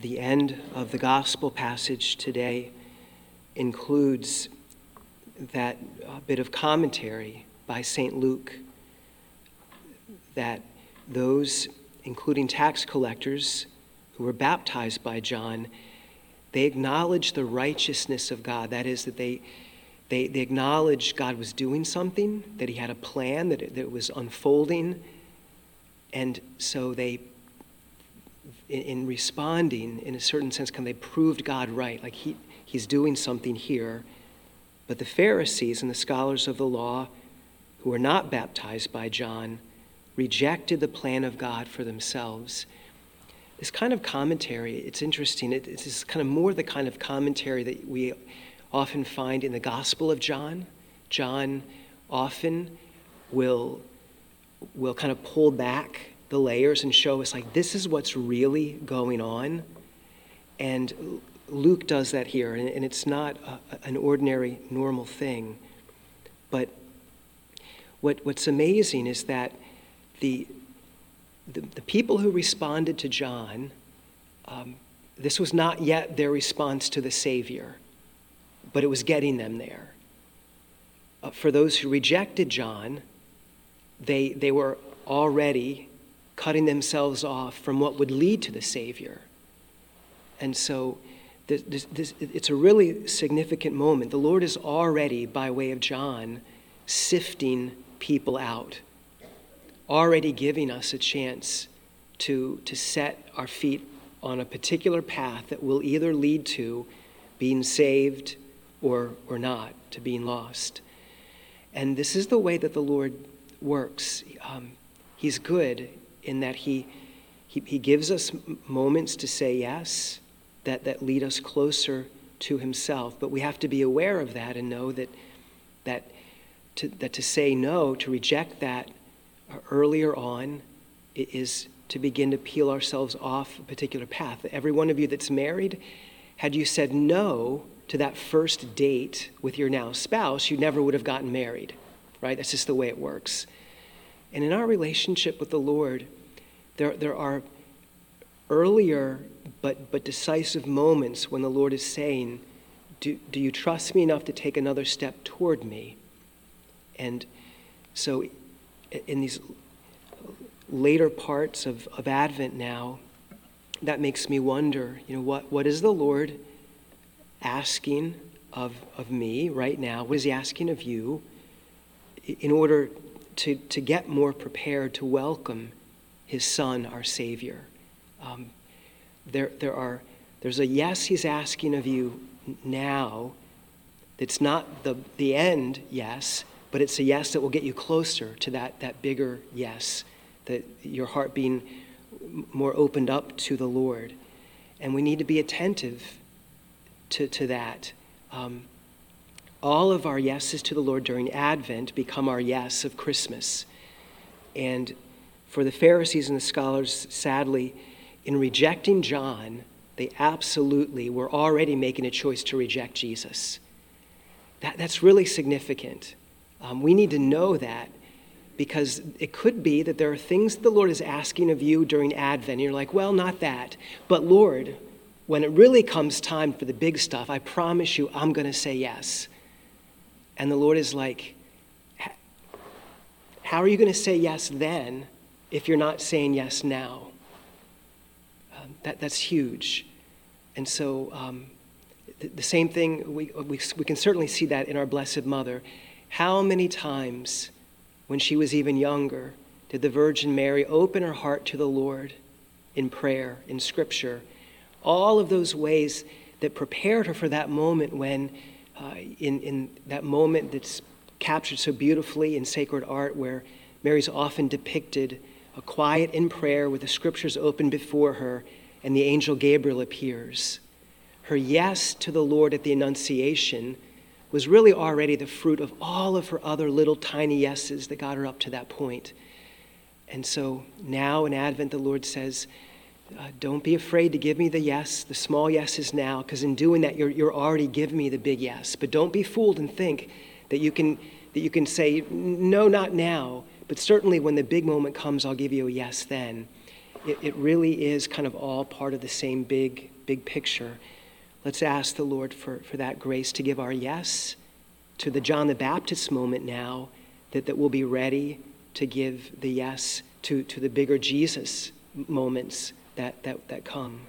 the end of the gospel passage today includes that uh, bit of commentary by St. Luke that those, including tax collectors who were baptized by John, they acknowledged the righteousness of God. That is, that they, they, they acknowledged God was doing something, that He had a plan, that it, that it was unfolding. And so they, in, in responding, in a certain sense, of they proved God right. Like he, He's doing something here. But the Pharisees and the scholars of the law, who were not baptized by John, rejected the plan of God for themselves. This kind of commentary, it's interesting. It, it's kind of more the kind of commentary that we often find in the Gospel of John. John often will, will kind of pull back the layers and show us, like, this is what's really going on. And Luke does that here, and, and it's not a, an ordinary, normal thing. But what, what's amazing is that the, the, the people who responded to John, um, this was not yet their response to the Savior, but it was getting them there. Uh, for those who rejected John, they, they were already cutting themselves off from what would lead to the Savior. And so this, this, it's a really significant moment. The Lord is already, by way of John, sifting people out, already giving us a chance to, to set our feet on a particular path that will either lead to being saved or, or not, to being lost. And this is the way that the Lord works. Um, he's good in that he, he, he gives us moments to say yes that, that lead us closer to Himself. But we have to be aware of that and know that, that, to, that to say no, to reject that uh, earlier on, is to begin to peel ourselves off a particular path. Every one of you that's married, had you said no to that first date with your now spouse, you never would have gotten married, right? That's just the way it works. And in our relationship with the Lord, there, there are earlier but, but decisive moments when the Lord is saying, do, do you trust me enough to take another step toward me? And so, in these later parts of, of Advent now, that makes me wonder, you know, what, what is the Lord asking of, of me right now? What is He asking of you in order to, to get more prepared to welcome His Son, our Savior? Um, there, there are, there's a yes he's asking of you now. It's not the, the end yes, but it's a yes that will get you closer to that, that bigger yes, that your heart being more opened up to the Lord. And we need to be attentive to, to that. Um, all of our yeses to the Lord during Advent become our yes of Christmas. And for the Pharisees and the scholars, sadly, in rejecting John, they absolutely were already making a choice to reject Jesus. That, that's really significant. Um, we need to know that because it could be that there are things the Lord is asking of you during Advent. And you're like, well, not that. But Lord, when it really comes time for the big stuff, I promise you I'm going to say yes. And the Lord is like, how are you going to say yes then if you're not saying yes now? that, that's huge. And so, um, the, the, same thing, we, we, we can certainly see that in our Blessed Mother. How many times, when she was even younger, did the Virgin Mary open her heart to the Lord in prayer, in Scripture? All of those ways that prepared her for that moment when, uh, in, in that moment that's captured so beautifully in sacred art, where Mary's often depicted quiet in prayer with the Scriptures open before her and the angel Gabriel appears. Her yes to the Lord at the Annunciation was really already the fruit of all of her other little tiny yeses that got her up to that point. And so now in Advent, the Lord says, uh, Don't be afraid to give me the yes, the small yeses now, because in doing that, you're, you're already giving me the big yes. But don't be fooled and think that you, can, that you can say, No, not now, but certainly when the big moment comes, I'll give you a yes then it, it really is kind of all part of the same big, big picture. Let's ask the Lord for, for that grace to give our yes to the John the Baptist moment now, that, that we'll be ready to give the yes to, to the bigger Jesus moments that, that, that come.